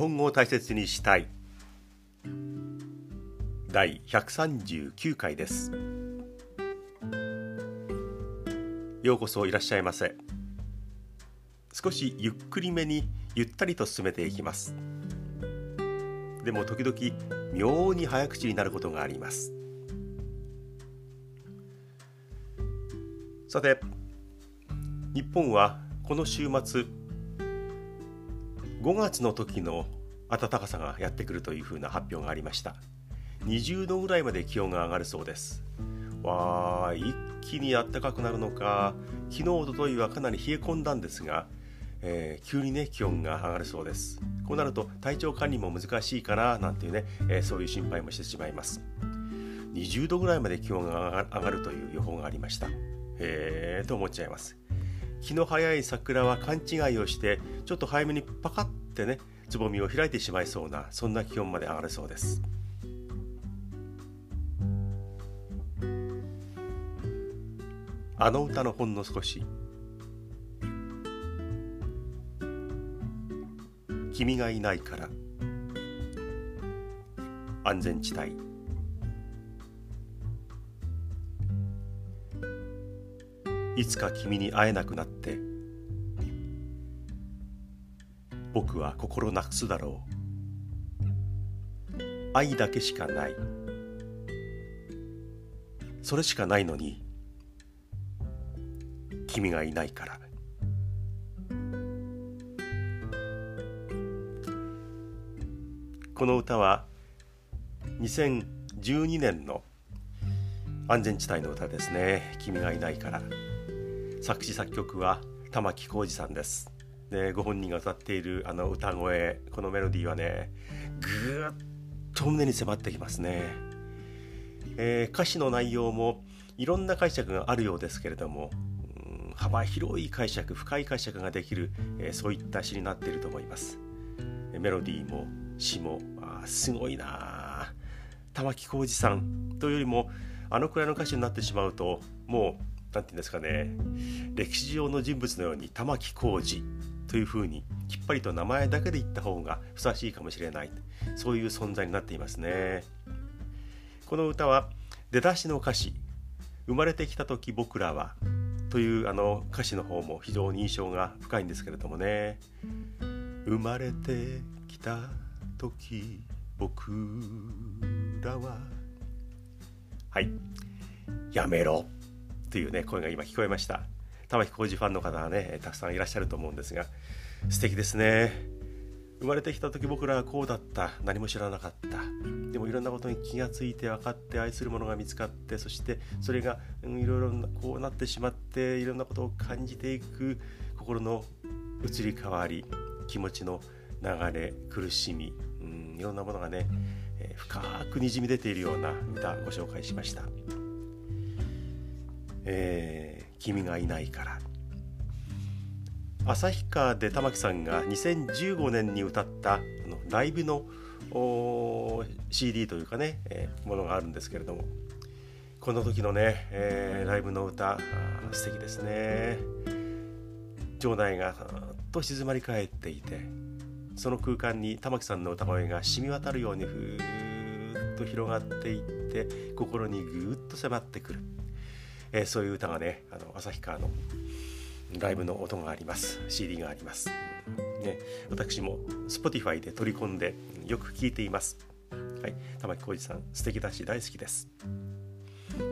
本語を大切にしたい。第139回です。ようこそいらっしゃいませ。少しゆっくりめにゆったりと進めていきます。でも時々妙に早口になることがあります。さて日本はこの週末5月の時の暖かさがやってくるというふうな発表がありました。20度ぐらいまで気温が上がるそうです。わあ一気に暖かくなるのか。昨日おとといはかなり冷え込んだんですが、えー、急にね気温が上がるそうです。こうなると体調管理も難しいかななんていうね、えー、そういう心配もしてしまいます。20度ぐらいまで気温が上がるという予報がありました。へえと思っちゃいます。気の早い桜は勘違いをしてちょっと早めにパカッてねつぼみを開いてしまいそうなそんな気温まで上がるそうです。あの歌のほんの少し。君がいないから。安全地帯。いつか君に会えなくなって僕は心なくすだろう。愛だけしかない。それしかないのに君がいないから。この歌は2012年の安全地帯の歌ですね。君がいないから。作詞作曲は玉置浩二さんです。でご本人が歌っているあの歌声このメロディーはねぐーっと胸に迫ってきますね、えー、歌詞の内容もいろんな解釈があるようですけれども、うん、幅広い解釈深い解釈ができる、えー、そういった詩になっていると思います。メロディーも詩もあすごいな玉置浩二さんというよりもあのくらいの歌詞になってしまうともう何て言うんですかね。歴史上の人物のように玉置浩二というふうにきっぱりと名前だけで言った方がふさわしいかもしれない。そういう存在になっていますね。この歌は出だしの歌詞「生まれてきた時僕らは」というあの歌詞の方も非常に印象が深いんですけれどもね。生まれてきた時僕らははいやめろ。というね声が今聞こえました。玉置浩二ファンの方はねたくさんいらっしゃると思うんですが素敵ですね。生まれてきた時僕らはこうだった。何も知らなかった。でもいろんなことに気がついて分かって愛するものが見つかってそしてそれが、いろいろこうなってしまっていろんなことを感じていく心の移り変わり気持ちの流れ苦しみ、うん、いろんなものがね、え、深くにじみ出ているような歌ご紹介しました。えー、君がいないから。旭川で玉木さんが2015年に歌ったライブの CD というかね、えー、ものがあるんですけれども。この時のね、えー、ライブの歌素敵ですね。場内がと静まり返っていてその空間に玉木さんの歌声が染み渡るようにふーっと広がっていって心にぐーっと迫ってくる。えー、そういう歌がねあの旭川のライブの音があります。CD があります、ね、私も Spotify で取り込んでよく聴いています。はい玉置浩二さん素敵だし大好きです。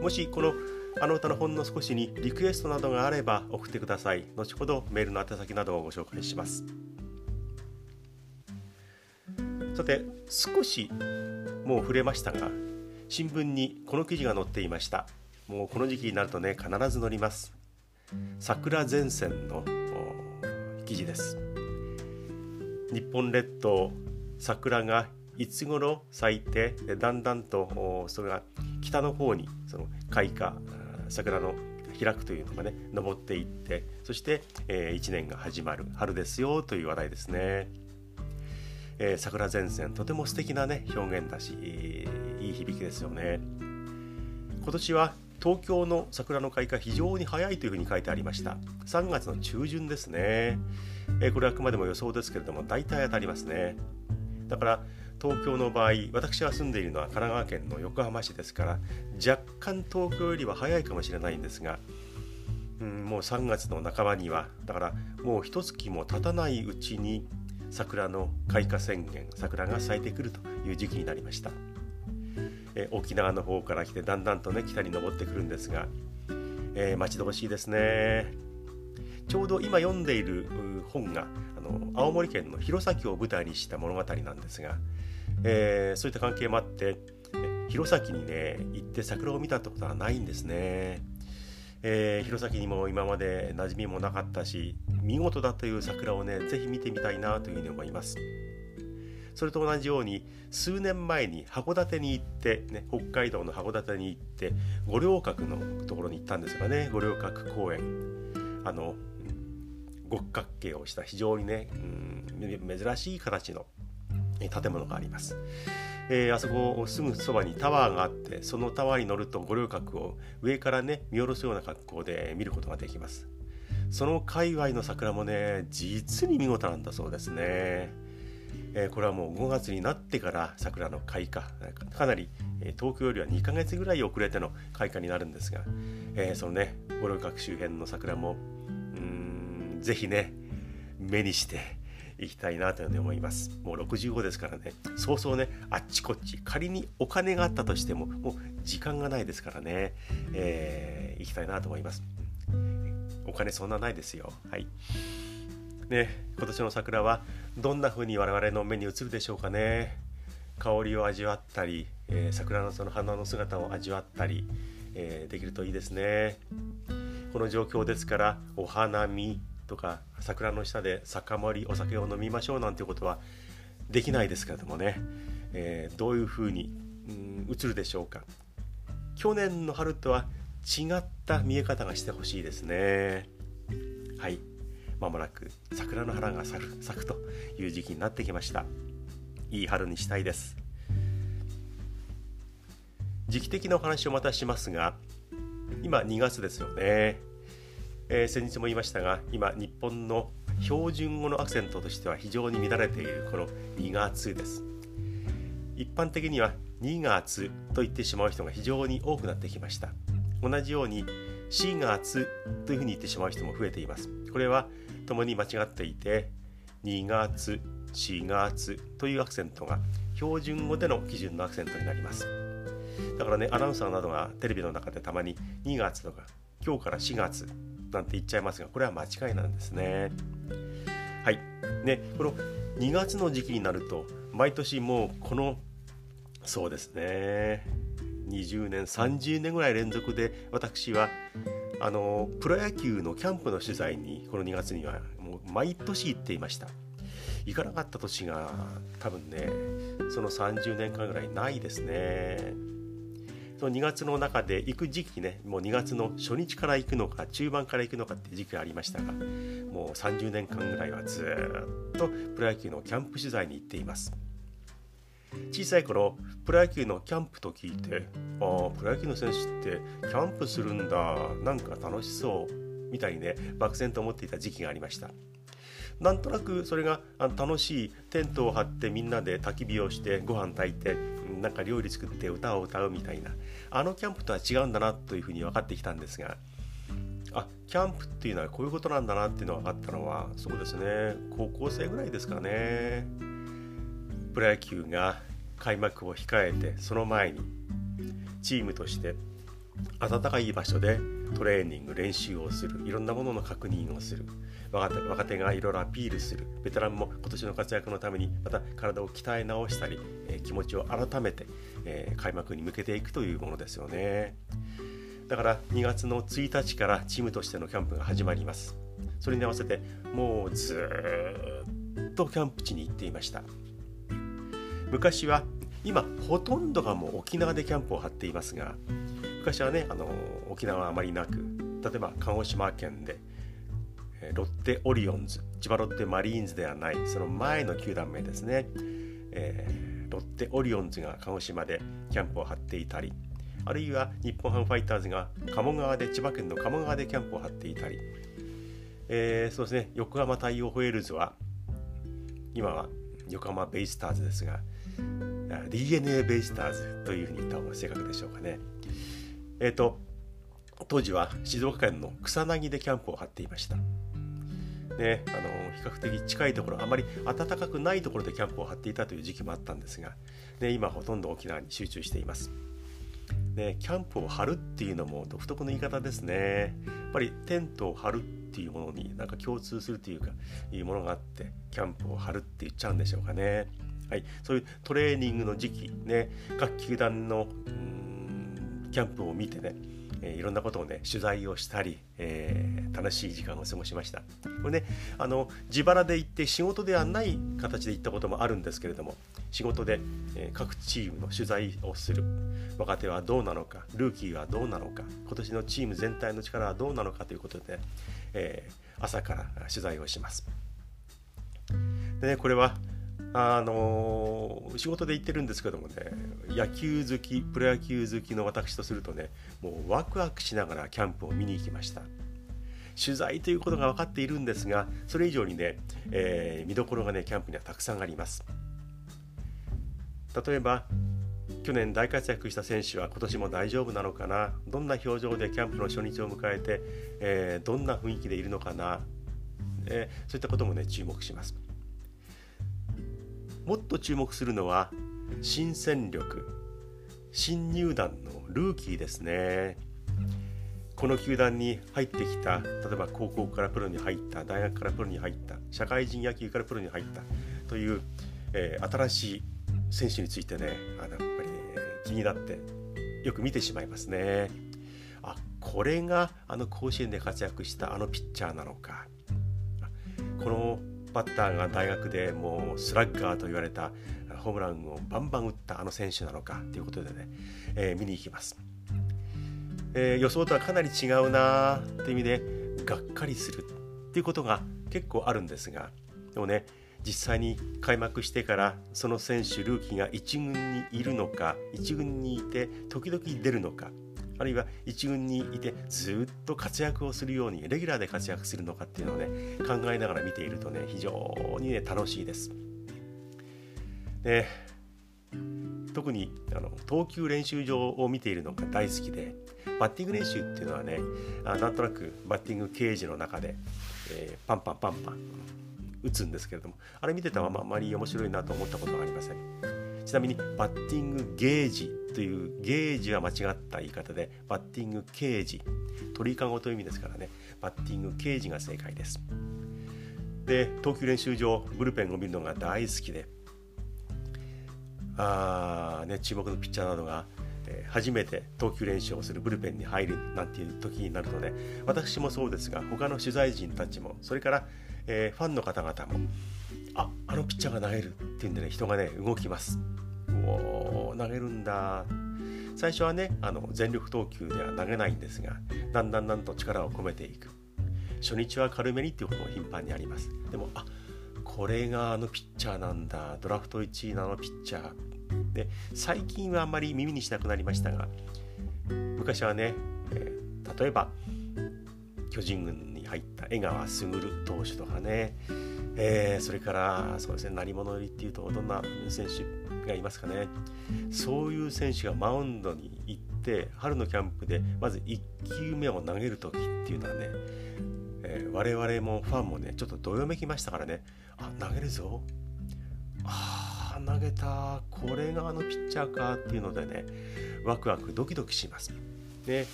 もしこのあの歌のほんの少しにリクエストなどがあれば送ってください。後ほどメールの宛先などをご紹介します。さて少しもう触れましたが新聞にこの記事が載っていました。もうこの時期になるとね必ず乗ります。桜前線の記事です。日本列島桜がいつ頃咲いてだんだんとそれが北の方にその開花桜の開くというのがね登っていってそして、えー、1年が始まる春ですよという話題ですね、えー、桜前線とても素敵なね表現だしいい響きですよね。今年は東京の桜の開花非常に早いというふうに書いてありました。3月の中旬ですね、え、これはあくまでも予想ですけれども大体当たりますね。だから東京の場合私が住んでいるのは神奈川県の横浜市ですから若干東京よりは早いかもしれないんですが、うん、もう3月の半ばにはだからもう一月も経たないうちに桜の開花宣言桜が咲いてくるという時期になりました。え沖縄の方から来てだんだんとね北に登ってくるんですが、えー、待ち遠しいですねちょうど今読んでいる本があの青森県の弘前を舞台にした物語なんですが、えー、そういった関係もあって弘前にね行って桜を見たってことはないんですね。えー、弘前にも今まで馴染みもなかったし見事だという桜をねぜひ見てみたいなというふうに思いますそれと同じように数年前に函館に行って、ね、北海道の函館に行って五稜郭のところに行ったんですがね。五稜郭公園。あの五角形をした非常にね、うん、珍しい形の建物があります。えー、あそこすぐそばにタワーがあってそのタワーに乗ると五稜郭を上からね見下ろすような格好で見ることができます。その界隈の桜もね実に見事なんだそうですね、え、これはもう5月になってから桜の開花。かなり、東京よりは2ヶ月ぐらい遅れての開花になるんですが、えー、そのね五稜郭周辺の桜もうんぜひね目にしていきたいなというふうに思います。もう65ですからねそうそうねあっちこっち仮にお金があったとしてももう時間がないですからね、えー、行きたいなと思います。お金そんなないですよ。はい。ね今年の桜はどんな風に我々の目に映るでしょうかね。香りを味わったり、えー、桜のその花の姿を味わったり、えー、できるといいですね。この状況ですからお花見とか桜の下で酒盛りお酒を飲みましょうなんていうことはできないですけれどもね、えー、どういうふうに、うん、映るでしょうか。去年の春とは違った見え方がしてほしいですね。はい。まもなく桜の花が咲く咲くという時期になってきました。いい春にしたいです。時期的なお話をまたしますが今2月ですよね。えー、先日も言いましたが今日本の標準語のアクセントとしては非常に乱れているこの2月です。一般的には2月と言ってしまう人が非常に多くなってきました。同じように4月というふうに言ってしまう人も増えています。これは共に間違っていて2月4月というアクセントが標準語での基準のアクセントになりますだからねアナウンサーなどがテレビの中でたまに2月とか今日から4月なんて言っちゃいますがこれは間違いなんですね。はいねこの2月の時期になると毎年もうこのそうですね20年30年ぐらい連続で私はあのプロ野球のキャンプの取材にこの2月にはもう毎年行っていました。行かなかった年が多分ねその30年間ぐらいないですね。その2月の中で行く時期ねもう2月の初日から行くのか中盤から行くのかって時期がありましたがもう30年間ぐらいはずっとプロ野球のキャンプ取材に行っています。小さい頃プロ野球のキャンプと聞いてああプロ野球の選手ってキャンプするんだ。なんか楽しそうみたいにね漠然と思っていた時期がありました。なんとなくそれが楽しいテントを張ってみんなで焚き火をしてご飯炊いてなんか料理作って歌を歌うみたいな。あのキャンプとは違うんだなというふうに分かってきたんですがあキャンプっていうのはこういうことなんだなっていうのが分かったのはそうですね。高校生ぐらいですかね。プロ野球が開幕を控えてその前にチームとして暖かい場所でトレーニング練習をする。いろんなものの確認をする。若手若手がいろいろアピールする。ベテランも今年の活躍のためにまた体を鍛え直したり、え、気持ちを改めて、え、開幕に向けていくというものですよね。だから2月の1日からチームとしてのキャンプが始まります。それに合わせてもうずっとキャンプ地に行っていました。昔は今ほとんどがもう沖縄でキャンプを張っていますが昔はねあの沖縄はあまりなく例えば鹿児島県でロッテオリオンズ千葉ロッテマリーンズではないその前の球団名ですね、えー、ロッテオリオンズが鹿児島でキャンプを張っていたりあるいは日本ハムファイターズが鴨川で千葉県の鴨川でキャンプを張っていたり、えー、そうですね横浜太陽ホエールズは今は横浜ベイスターズですが DNA ベイスターズというふうに言った方が正確でしょうかね。えっ、ー、と当時は静岡県の草薙でキャンプを張っていました。ね、あの比較的近いところあまり暖かくないところでキャンプを張っていたという時期もあったんですが、ね、今ほとんど沖縄に集中しています。ね、キャンプを張るっていうのも独特の言い方ですね。やっぱりテントを張るっていうものになんか共通するというかいうものがあってキャンプを張るって言っちゃうんでしょうかね。はい、そういうトレーニングの時期ね各球団のキャンプを見てねえー、いろんなことをね取材をしたり、えー、楽しい時間を過ごしました。これねあの自腹で行って仕事ではない形で行ったこともあるんですけれども仕事で、えー、各チームの取材をする。若手はどうなのかルーキーはどうなのか今年のチーム全体の力はどうなのかということで、え朝から取材をします。でねこれはあのー、仕事で行ってるんですけどもね野球好きプロ野球好きの私とするとねもうワクワクしながらキャンプを見に行きました。取材ということが分かっているんですがそれ以上にね、えー、見どころがねキャンプにはたくさんあります。例えば去年大活躍した選手は今年も大丈夫なのかな？どんな表情でキャンプの初日を迎えて、えー、どんな雰囲気でいるのかな、えー、そういったこともね注目します。もっと注目するのは新戦力新入団のルーキーですねこの球団に入ってきた例えば高校からプロに入った大学からプロに入った社会人野球からプロに入ったという、えー、新しい選手についてねあのやっぱり、ね、気になってよく見てしまいますね。あこれがあの甲子園で活躍したあのピッチャーなのかこのバッターが大学でもうスラッガーと言われたホームランをバンバン打ったあの選手なのかということでね、えー、見に行きます、えー、予想とはかなり違うなという意味でがっかりするっていうことが結構あるんですがでもね実際に開幕してからその選手ルーキーが1軍にいるのか1軍にいて時々出るのかあるいは1軍にいてずっと活躍をするようにレギュラーで活躍するのかっていうのをね考えながら見ているとね非常にね楽しいです。で特にあの投球練習場を見ているのが大好きでバッティング練習っていうのはねあなんとなくバッティングケージの中で、えー、パンパンパンパン打つんですけれどもあれ見てたままあまり面白いなと思ったことはありませんちなみにバッティングゲージというゲージは間違った言い方でバッティングケージ鳥かごという意味ですからねバッティングケージが正解です。で投球練習場ブルペンを見るのが大好きであ、ね、注目のピッチャーなどが初めて投球練習をするブルペンに入るなんていう時になるとね私もそうですが他の取材陣たちもそれから、えー、ファンの方々もああのピッチャーが投げるっていうんでね人がね動きます。お投げるんだ。最初はねあの全力投球では投げないんですがだんだんだんと力を込めていく。初日は軽めにっていうことも頻繁にあります。でもあこれがあのピッチャーなんだ。ドラフト1位のあのピッチャー。で最近はあんまり耳にしなくなりましたが昔はね、えー、例えば巨人軍に入った江川卓投手とかね、えー、それからそうですね成り物入りっていうとどんな選手がいますかね。そういう選手がマウンドに行って春のキャンプでまず1球目を投げる時っていうのはね、えー、我々もファンもねちょっとどよめきましたからね。あ投げるぞ。ああ投げた。これがあのピッチャーかっていうのでねワクワクドキドキします。で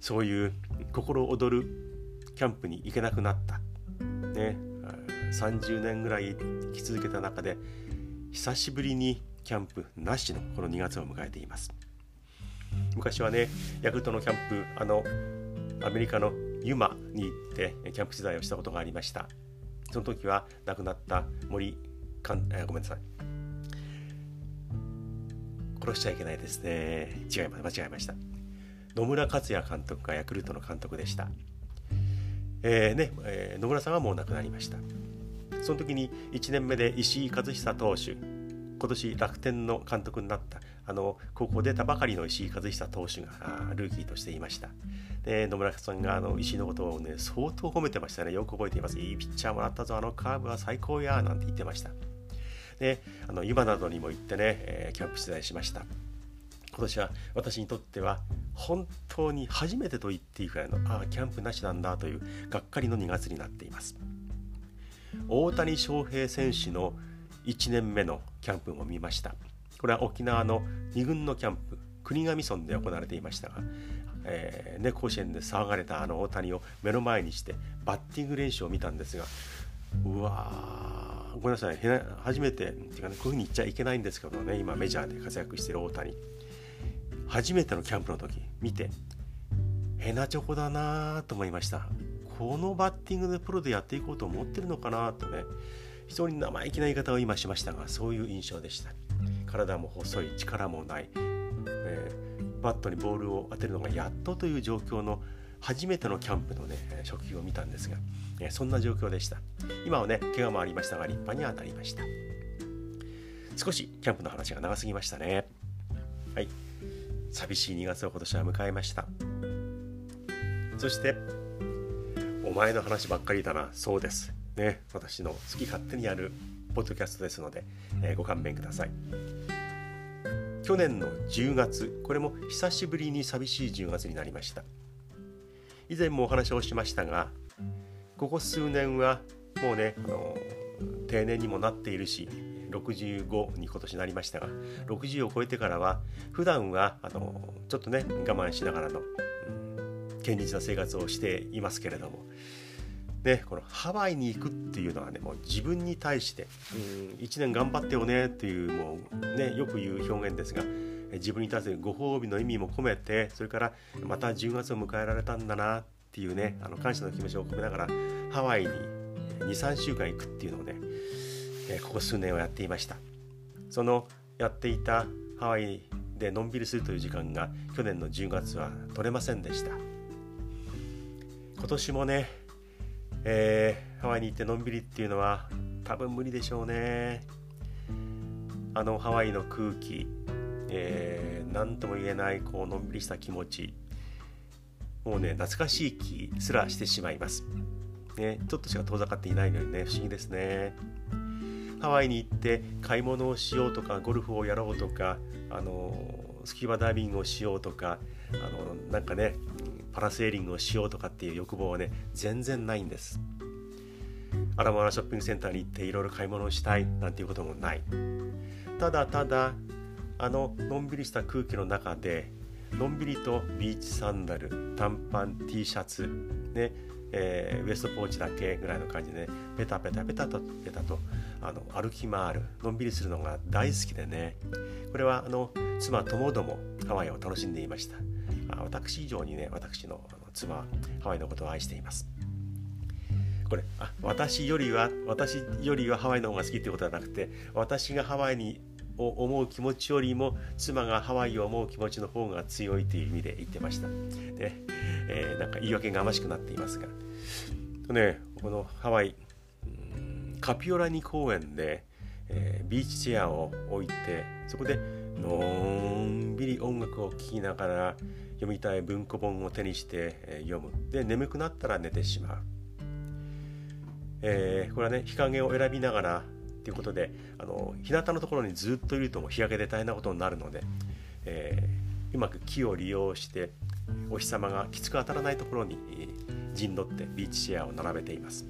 そういう心躍るキャンプに行けなくなった、ね、30年ぐらい生き続けた中で久しぶりにキャンプなしのこの2月を迎えています。昔はねヤクルトのキャンプあのアメリカのユマに行ってキャンプ取材をしたことがありました。その時は亡くなった森かん、え、ごめんなさい。殺しちゃいけないですね。違います。間違えました。野村克也監督がヤクルトの監督でした。えーねえー、野村さんはもう亡くなりました。その時に1年目で石井和久投手今年楽天の監督になったあの高校出たばかりの石井和久投手がルーキーとしていました。で野村さんがあの石井のことをね相当褒めてましたね。よく覚えています。いいピッチャーもらったぞあのカーブは最高やなんて言ってました。であの湯葉などにも行ってね、えー、キャンプ取材しました。今年は私にとっては本当に初めてと言っていいくらいのああキャンプなしなんだというがっかりの2月になっています。大谷翔平選手の1年目のキャンプも見ました。これは沖縄の2軍のキャンプ国頭村で行われていましたが、えーね、甲子園で騒がれたあの大谷を目の前にしてバッティング練習を見たんですがうわーごめんなさい初めてっていうか、ね、こういうふうに言っちゃいけないんですけどね今メジャーで活躍してる大谷。初めてのキャンプの時見てヘナチョコだなと思いました。このバッティングでプロでやっていこうと思ってるのかなとね。非常に生意気な言い方を今しましたがそういう印象でした。体も細い力もない、えー、バットにボールを当てるのがやっとという状況の初めてのキャンプのね初球を見たんですが、えー、そんな状況でした。今はね怪我もありましたが立派に当たりました。少しキャンプの話が長すぎましたね。はい。寂しい2月を今年は迎えました。そしてお前の話ばっかりだな。そうです。ね。私の好き勝手にやるポッドキャストですので、えー、ご勘弁ください。去年の10月これも久しぶりに寂しい10月になりました。以前もお話をしましたがここ数年はもうねあの定年にもなっているし65に今年なりましたが60を超えてからは普段はあのちょっとね我慢しながらの、堅実な生活をしていますけれども。ね、このハワイに行くっていうのはねもう自分に対してうん。1年頑張ってよねっていうもう、ね、よく言う表現ですが自分に対するご褒美の意味も込めてそれからまた10月を迎えられたんだなっていうねあの感謝の気持ちを込めながらハワイに23週間行くっていうのをねここ数年はやっていました。そのやっていたハワイでのんびりするという時間が去年の10月は取れませんでした今年もねえー、ハワイに行ってのんびりっていうのは多分無理でしょうね。あのハワイの空気、えー、何とも言えないこうのんびりした気持ち。もうね懐かしい気すらしてしまいます、ね、ちょっとしか遠ざかっていないのにね不思議ですね。ハワイに行って買い物をしようとかゴルフをやろうとかあのスキューバダイビングをしようとかあのなんかねパラセーリングをしようとかっていう欲望はね全然ないんです。アラモアナショッピングセンターに行っていろいろ買い物をしたいなんていうこともない。ただただあののんびりした空気の中でのんびりとビーチサンダル短パン T シャツねえー、ウエストポーチだけぐらいの感じで、ね、ペタペタペタとペタとあの歩き回るのんびりするのが大好きでね。これはあの妻ともどもハワイを楽しんでいました。私以上にね私の妻ハワイのことを愛していますこれあ私よりは私よりはハワイの方が好きってことはなくて私がハワイにを思う気持ちよりも妻がハワイを思う気持ちの方が強いという意味で言ってました。で、えー、なんか言い訳がましくなっていますが、ね、このハワイカピオラニ公園で、えー、ビーチチェアを置いてそこでのんびり音楽を聴きながら読みたい文庫本を手にして、読むで眠くなったら寝てしまう、えー、これはね日陰を選びながらということであの日向のところにずっといると日焼けで大変なことになるので、えー、うまく木を利用してお日様がきつく当たらないところに陣取ってビーチチェアを並べています。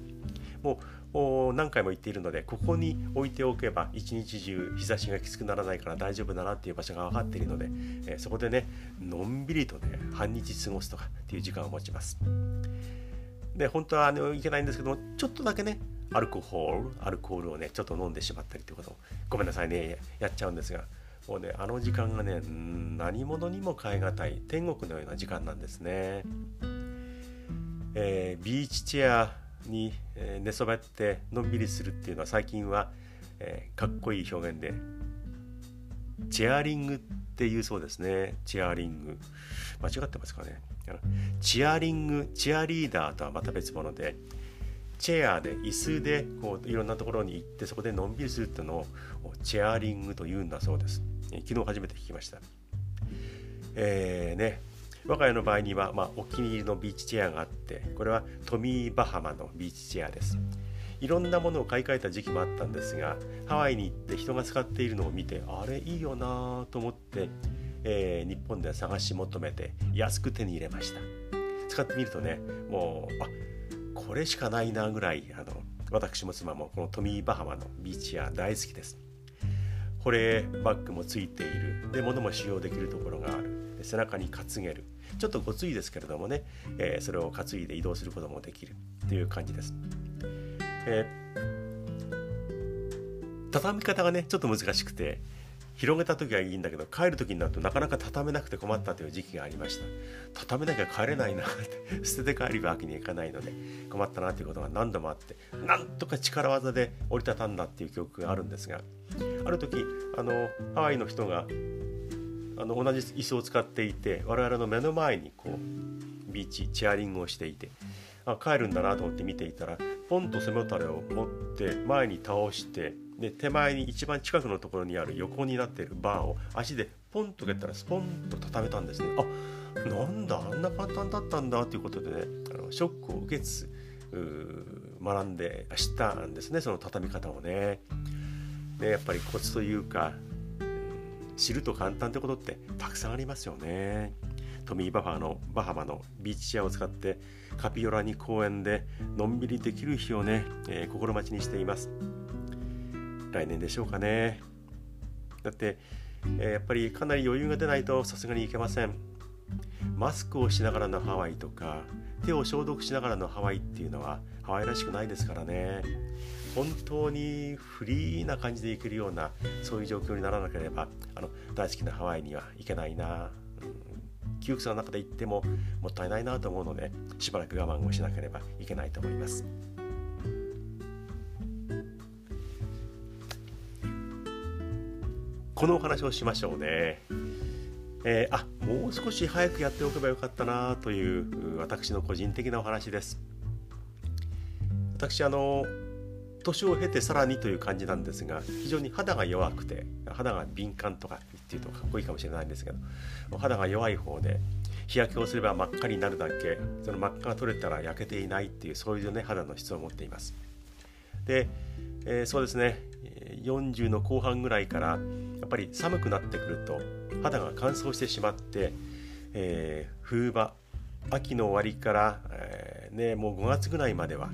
もう何回も言っているのでここに置いておけば一日中日差しがきつくならないから大丈夫だなっていう場所が分かっているので、えー、そこでねのんびりとね半日過ごすとかっていう時間を持ちます。で本当はあのいけないんですけどもちょっとだけねアルコールアルコールをねちょっと飲んでしまったりということをごめんなさいねやっちゃうんですがもうねあの時間がね何者にも代え難い天国のような時間なんですね。えー、ビーチチェアに、え寝そべってのんびりするっていうのは最近は、えー、かっこいい表現でチェアリングっていうそうですね。チェアリング。間違ってますかね。チェアリングチェアリーダーとはまた別物でチェアで椅子でこういろんなところに行ってそこでのんびりするっていうのをチェアリングというんだそうです、昨日初めて聞きました。えーね。我が家の場合には、まあ、お気に入りのビーチチェアがあってこれはトミー・バハマのビーチチェアです。いろんなものを買い替えた時期もあったんですがハワイに行って人が使っているのを見てあれいいよなと思って、えー、日本で探し求めて安く手に入れました。使ってみるとねもうあこれしかないなぐらいあの私も妻もこのトミー・バハマのビーチア大好きです。保冷バッグもついている。で物も使用できるところがある。背中に担げる。ちょっとごついですけれどもね、えー、それを担いで移動することもできるという感じです、えー、畳み方がねちょっと難しくて広げた時はいいんだけど帰る時になるとなかなか畳めなくて困ったという時期がありました。畳めなきゃ帰れないなって 捨てて帰るわけにはいかないので困ったなということが何度もあってなんとか力技で折りたたんだっていう記憶があるんですがある時あのハワイの人があの同じ椅子を使っていて我々の目の前にこうビーチチェアリングをしていてあ帰るんだなと思って見ていたらポンと背もたれを持って前に倒してで手前に一番近くのところにある横になっているバーを足でポンと蹴ったらスポンと畳めたんですねあなんだあんな簡単だったんだということでねあのショックを受けつつ学んで知ったんですねその畳み方をね。でやっぱりコツというか知ると簡単ってことってたくさんありますよね。トミー・バファのバハマのビーチチェアを使ってカピオラに公園でのんびりできる日をね、えー、心待ちにしています。来年でしょうかね。だって、えー、やっぱりかなり余裕が出ないとさすがにいけません。マスクをしながらのハワイとか手を消毒しながらのハワイっていうのはハワイらしくないですからね。本当にフリーな感じで行けるようなそういう状況にならなければあの大好きなハワイには行けないな、うん、窮屈な中で行ってももったいないなと思うのでしばらく我慢をしなければいけないと思います。このお話をしましょうね。えー、あもう少し早くやっておけばよかったなという私の個人的なお話です。私あの年を経てさらにという感じなんですが非常に肌が弱くて肌が敏感とかっていうとかっこいいかもしれないんですけど肌が弱い方で日焼けをすれば真っ赤になるだけその真っ赤が取れたら焼けていないっていうそういうね肌の質を持っていますで、えー、そうですね40の後半ぐらいからやっぱり寒くなってくると肌が乾燥してしまって、えー、冬場秋の終わりから、えー、ね、もう5月ぐらいまではもう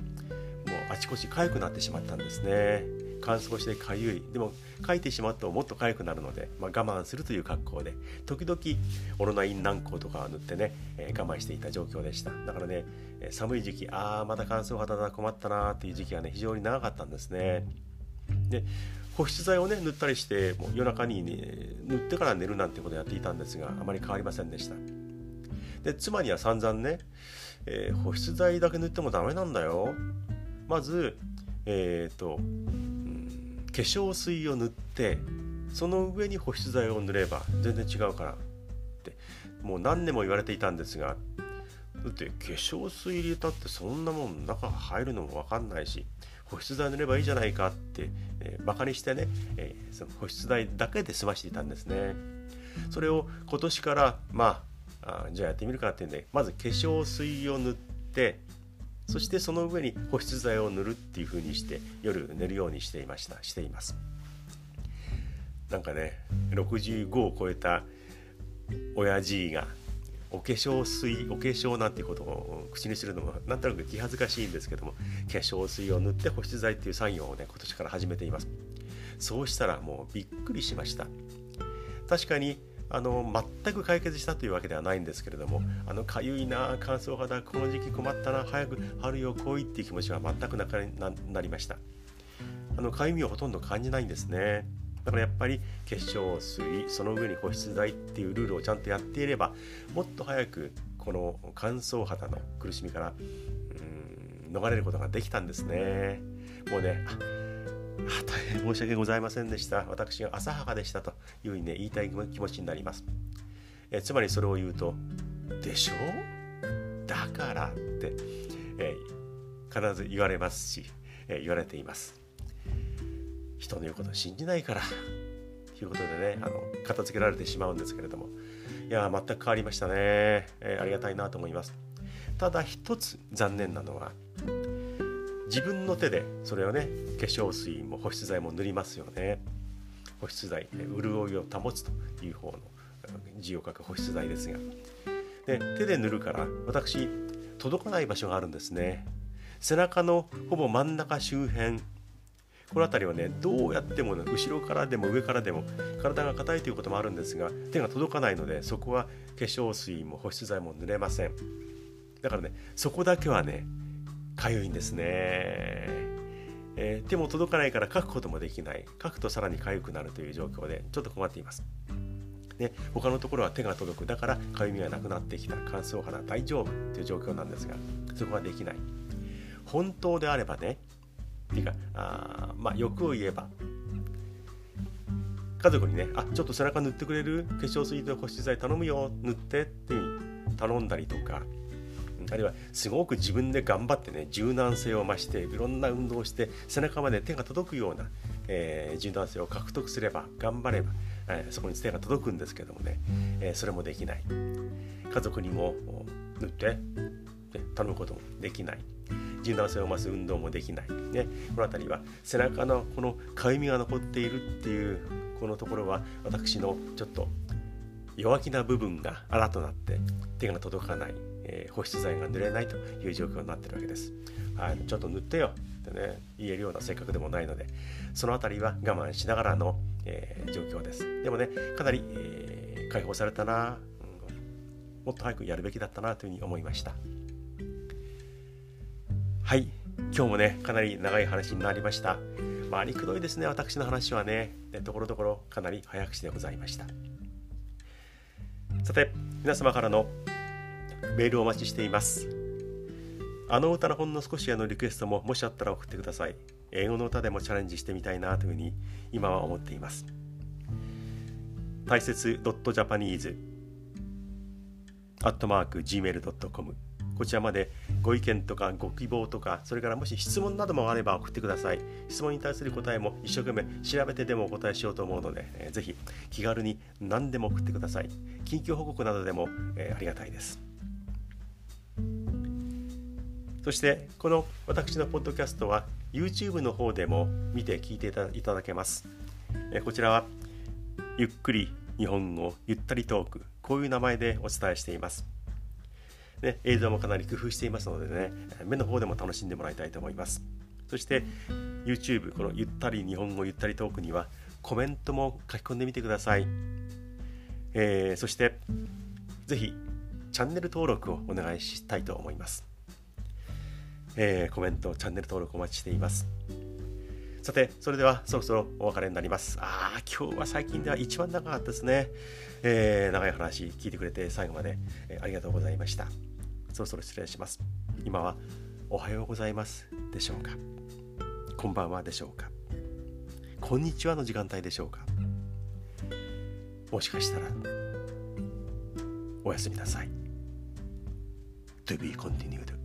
あちこち痒くなってしまったんですね。乾燥してかゆい。でも書いてしまうともっと痒くなるので、まあ、我慢するという格好で時々オロナイン軟膏とかを塗ってね、えー、我慢していた状況でした。だからね寒い時期ああまた乾燥肌だ困ったなっていう時期がね非常に長かったんですね。で保湿剤をね塗ったりしてもう夜中に、ね、塗ってから寝るなんてことをやっていたんですがあまり変わりませんでした。で妻には散々ね、えー、保湿剤だけ塗ってもダメなんだよ。まず、えーと、化粧水を塗ってその上に保湿剤を塗れば全然違うからってもう何年も言われていたんですがだって化粧水入れたってそんなもん中入るのも分かんないし保湿剤塗ればいいじゃないかって、えー、バカにしてね、えー、その保湿剤だけで済ましていたんですね。それを今年からまああじゃあやってみるかっていうんでまず化粧水を塗ってそしてその上に保湿剤を塗るっていう風にして夜寝るようにしていました。しています。なんかね65を超えた親父がお化粧水お化粧なんていうことを口にするのもなんとなく気恥ずかしいんですけども化粧水を塗って保湿剤っていう作業をね今年から始めています。そうしたらもうびっくりしました。確かにあの全く解決したというわけではないんですけれどもあのかゆいな乾燥肌この時期困ったな早く春よ来いっていう気持ちは全くなくななりました。あのかゆみをほとんど感じないんですね。だからやっぱり化粧水その上に保湿剤っていうルールをちゃんとやっていればもっと早くこの乾燥肌の苦しみからうん逃れることができたんですねもうね大変申し訳ございませんでした。私が浅はかでしたというふうにね、言いたい気持ちになります。えつまりそれを言うと、でしょ？うだからって、え、必ず言われますし、え、言われています。人の言うことを信じないから、ということでね、あの片付けられてしまうんですけれども、いや、全く変わりましたね、えー、ありがたいなと思います。ただ一つ残念なのは、自分の手でそれをね化粧水も保湿剤も塗りますよね。保湿剤、潤いを保つという方の字を書く保湿剤ですが。で手で塗るから私届かない場所があるんですね。背中のほぼ真ん中周辺この辺りはねどうやっても、ね、後ろからでも上からでも体が硬いということもあるんですが手が届かないのでそこは化粧水も保湿剤も塗れません。だからねそこだけはねかゆいんですね、えー、手も届かないから書くこともできない。書くとさらに痒くなるという状況でちょっと困っています。ね、他のところは手が届く。だからかゆみがなくなってきた。乾燥肌大丈夫という状況なんですがそこはできない。本当であればねっていうかあまあ欲を言えば。家族にねあちょっと背中塗ってくれる？化粧水と保湿剤頼むよ。塗ってって頼んだりとか。あるいはすごく自分で頑張ってね柔軟性を増していろんな運動をして背中まで手が届くような、えー、柔軟性を獲得すれば頑張れば、えー、そこに手が届くんですけどもね、えー、それもできない。家族にも塗って頼むこともできない。柔軟性を増す運動もできない、ね、この辺りは背中のこのかゆみが残っているっていうこのところは私のちょっと弱気な部分があらとなって手が届かないえー、保湿剤が塗れないという状況になってるわけです。はい、ちょっと塗ってよってね言えるような性格でもないのでその辺りは我慢しながらの、えー、状況です。でもねかなり、えー、解放されたな、うん、もっと早くやるべきだったなというふうに思いました。はい。今日もねかなり長い話になりました。まあ、りくどいですね私の話はね。ところどころかなり早口でございました。さて皆様からのメールをお待ちしています。あの歌のほんの少しへのリクエストももしあったら送ってください。英語の歌でもチャレンジしてみたいなというふうに今は思っています。大切 .japanese アットマーク gmail.com こちらまでご意見とかご希望とかそれからもし質問などもあれば送ってください質問に対する答えも一生懸命調べてでもお答えしようと思うので、えー、ぜひ気軽に何でも送ってください近況報告などでも、えー、ありがたいですそしてこの私のポッドキャストは YouTube の方でも見て聞いていただけます。こちらはゆっくり日本語ゆったりトークこういう名前でお伝えしています。ね、映像もかなり工夫していますのでね目の方でも楽しんでもらいたいと思います。そして YouTube このゆったり日本語ゆったりトークにはコメントも書き込んでみてください。えー、そしてぜひチャンネル登録をお願いしたいと思います。えー、コメント、チャンネル登録お待ちしています。さて、それではそろそろお別れになります。ああ、今日は最近では一番長かったですね。えー、長い話聞いてくれて最後まで、えー、ありがとうございました。そろそろ失礼します。今はおはようございますでしょうかこんばんはでしょうかこんにちはの時間帯でしょうかもしかしたらおやすみなさい。To be continued.